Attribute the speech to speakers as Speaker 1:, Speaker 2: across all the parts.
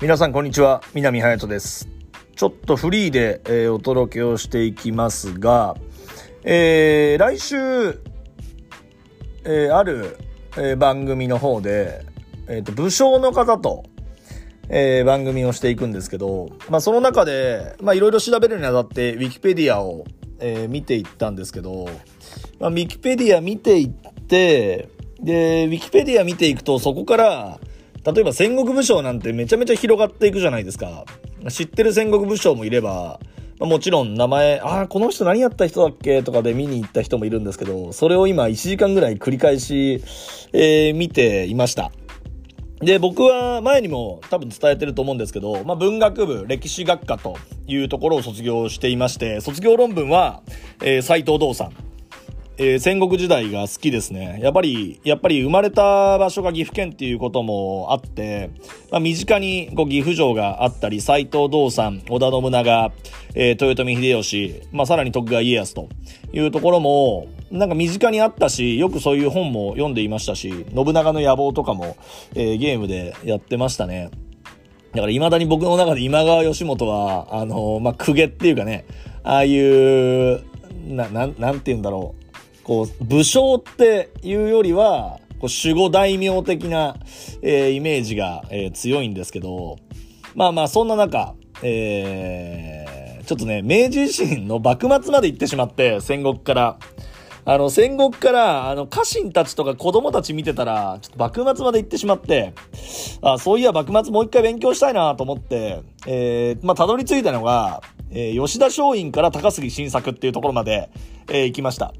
Speaker 1: 皆さんこんにちは。南隼人です。ちょっとフリーで、えー、お届けをしていきますが、えー、来週、えー、ある、え番組の方で、えーと、武将の方と、え番組をしていくんですけど、まあ、その中で、まあ、いろいろ調べるにあたって、ウィキペディアを、え見ていったんですけど、まあ、ウィキペディア見ていって、で、ウィキペディア見ていくと、そこから、例えば戦国武将なんてめちゃめちゃ広がっていくじゃないですか。知ってる戦国武将もいれば、もちろん名前、ああ、この人何やった人だっけとかで見に行った人もいるんですけど、それを今1時間ぐらい繰り返し、えー、見ていました。で、僕は前にも多分伝えてると思うんですけど、まあ、文学部歴史学科というところを卒業していまして、卒業論文は、えー、斎藤道さん。えー、戦国時代が好きですね。やっぱり、やっぱり生まれた場所が岐阜県っていうこともあって、まあ、身近にこう岐阜城があったり、斎藤道三、織田信長、えー、豊臣秀吉、まあ、さらに徳川家康というところも、なんか身近にあったし、よくそういう本も読んでいましたし、信長の野望とかも、えー、ゲームでやってましたね。だから未だに僕の中で今川義元は、あのー、まあ、公家っていうかね、ああいう、な、なん、なんて言うんだろう。こう、武将っていうよりは、こう守護大名的な、えー、イメージが、えー、強いんですけど、まあまあ、そんな中、えー、ちょっとね、明治維新の幕末まで行ってしまって、戦国から。あの、戦国から、あの、家臣たちとか子供たち見てたら、ちょっと幕末まで行ってしまって、あそういや、幕末もう一回勉強したいなと思って、えー、まあ、たどり着いたのが、えー、吉田松陰から高杉晋作っていうところまで、えー、行きました。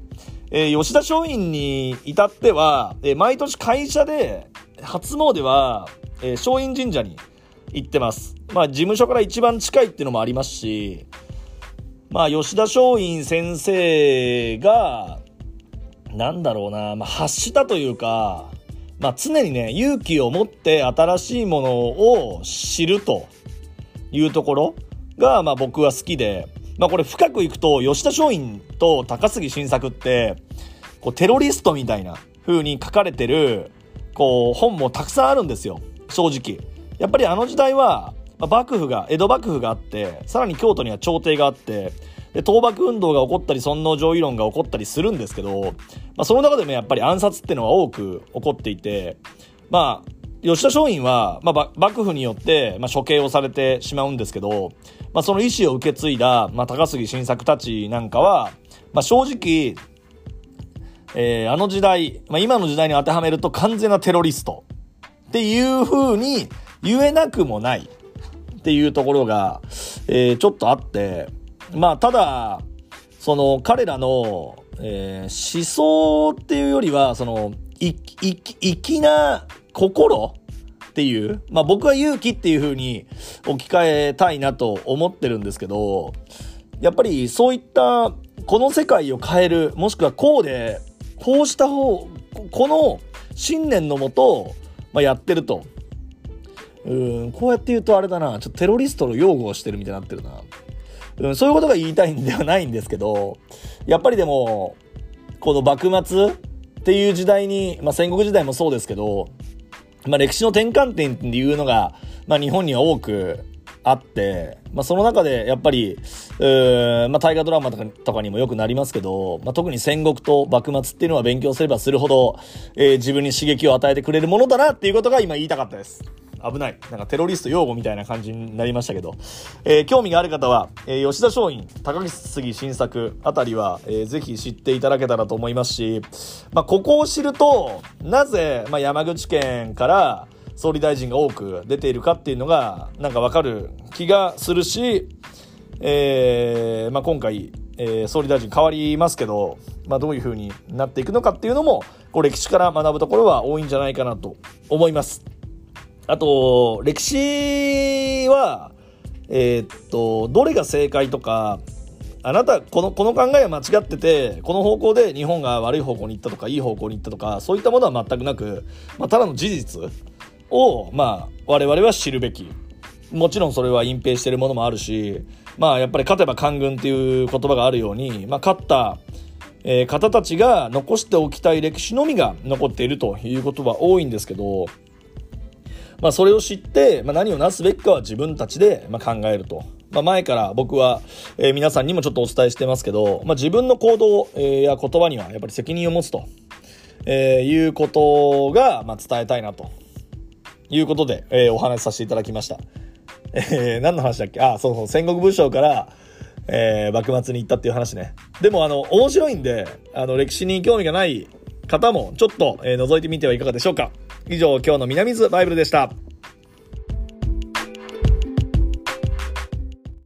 Speaker 1: えー、吉田松陰に至っては、えー、毎年会社で初詣は、えー、松陰神社に行ってます。まあ、事務所から一番近いっていうのもありますし、まあ、吉田松陰先生が、なんだろうな、まあ、発したというか、まあ、常にね、勇気を持って新しいものを知るというところが、まあ、僕は好きで、まあこれ深くいくと、吉田松陰と高杉晋作って、こうテロリストみたいな風に書かれてる、こう本もたくさんあるんですよ。正直。やっぱりあの時代は、幕府が、江戸幕府があって、さらに京都には朝廷があって、で、倒幕運動が起こったり、尊王攘夷論が起こったりするんですけど、まあその中でもやっぱり暗殺っていうのは多く起こっていて、まあ、吉田松陰は、まあ、幕府によって、まあ、処刑をされてしまうんですけど、まあ、その意思を受け継いだ、まあ、高杉晋作たちなんかは、まあ、正直、えー、あの時代、まあ、今の時代に当てはめると完全なテロリストっていう風に言えなくもないっていうところが、えー、ちょっとあって、まあ、ただ、その彼らの、えー、思想っていうよりは、その、い、い、粋な心？っていう、まあ僕は勇気っていう風に置き換えたいなと思ってるんですけど、やっぱりそういったこの世界を変える、もしくはこうで、こうした方、この信念のもと、まあ、やってると。うん、こうやって言うとあれだな、ちょっとテロリストの擁護をしてるみたいになってるな。うん、そういうことが言いたいんではないんですけど、やっぱりでも、この幕末っていう時代に、まあ戦国時代もそうですけど、まあ、歴史の転換点っていうのが、まあ、日本には多くあって、まあ、その中でやっぱり、まあ、大河ドラマとかとかにもよくなりますけど、まあ、特に戦国と幕末っていうのは勉強すればするほど、えー、自分に刺激を与えてくれるものだなっていうことが今言いたかったです。危ない。なんかテロリスト用語みたいな感じになりましたけど、えー、興味がある方は、えー、吉田松陰、高木杉新作あたりは、えー、ぜひ知っていただけたらと思いますし、まあ、ここを知ると、なぜ、まあ、山口県から総理大臣が多く出ているかっていうのが、なんかわかる気がするし、えー、まあ、今回、えー、総理大臣変わりますけど、まあ、どういう風になっていくのかっていうのも、こう歴史から学ぶところは多いんじゃないかなと思います。あと、歴史は、えー、っと、どれが正解とか、あなた、この、この考えは間違ってて、この方向で日本が悪い方向に行ったとか、いい方向に行ったとか、そういったものは全くなく、まあ、ただの事実を、まあ、我々は知るべき。もちろんそれは隠蔽してるものもあるし、まあ、やっぱり勝てば官軍っていう言葉があるように、まあ、勝った、えー、方たちが残しておきたい歴史のみが残っているということは多いんですけど、まあ、それを知って、まあ、何をなすべきかは自分たちで、ま考えると。まあ、前から僕は、えー、皆さんにもちょっとお伝えしてますけど、まあ、自分の行動、えー、や言葉にはやっぱり責任を持つと、えー、いうことが、まあ、伝えたいなということで、えー、お話しさせていただきました。えー、何の話だっけ？あ、そうそう、戦国武将から、えー、幕末に行ったっていう話ね。でも、あの、面白いんで、あの、歴史に興味がない方も、ちょっと、えー、覗いてみてはいかがでしょうか？以上、今日の南水バイブルでした。